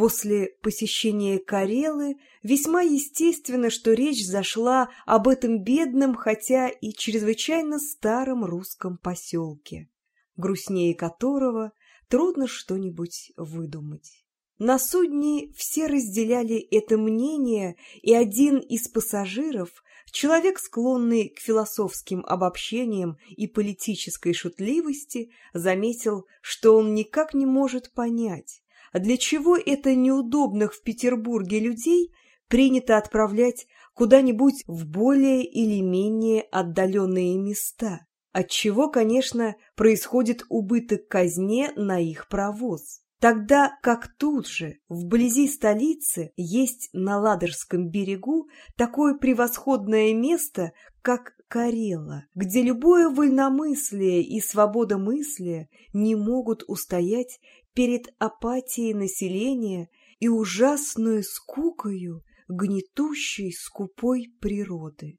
После посещения Карелы весьма естественно, что речь зашла об этом бедном, хотя и чрезвычайно старом русском поселке, грустнее которого трудно что-нибудь выдумать. На судне все разделяли это мнение, и один из пассажиров, человек, склонный к философским обобщениям и политической шутливости, заметил, что он никак не может понять, для чего это неудобных в Петербурге людей принято отправлять куда-нибудь в более или менее отдаленные места, отчего, конечно, происходит убыток казне на их провоз. Тогда как тут же, вблизи столицы, есть на Ладожском берегу такое превосходное место, как Карела, где любое вольномыслие и свобода мысли не могут устоять перед апатией населения и ужасной скукою гнетущей скупой природы.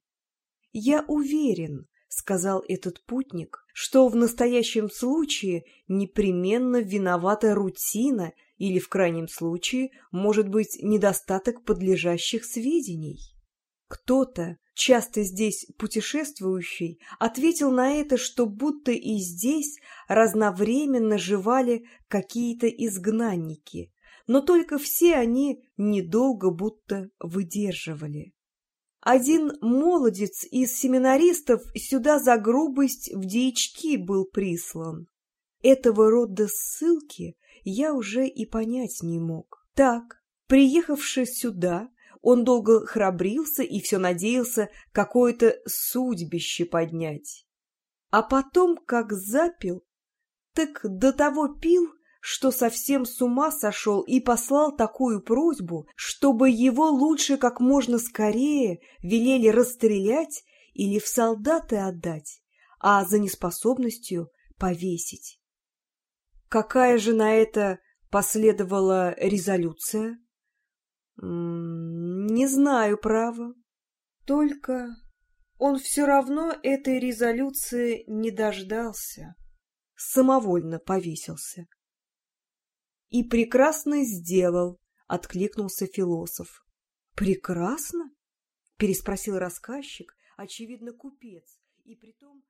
Я уверен, — сказал этот путник, — что в настоящем случае непременно виновата рутина или, в крайнем случае, может быть, недостаток подлежащих сведений. Кто-то, часто здесь путешествующий, ответил на это, что будто и здесь разновременно жевали какие-то изгнанники, но только все они недолго будто выдерживали. Один молодец из семинаристов сюда за грубость в дьячки был прислан. Этого рода ссылки я уже и понять не мог. Так, приехавший сюда, он долго храбрился и все надеялся какое-то судьбище поднять. А потом, как запил, так до того пил, что совсем с ума сошел и послал такую просьбу, чтобы его лучше как можно скорее велели расстрелять или в солдаты отдать, а за неспособностью повесить. Какая же на это последовала резолюция? Не знаю, право. Только он все равно этой резолюции не дождался. Самовольно повесился. И прекрасно сделал, откликнулся философ. Прекрасно? переспросил рассказчик, очевидно, купец, и притом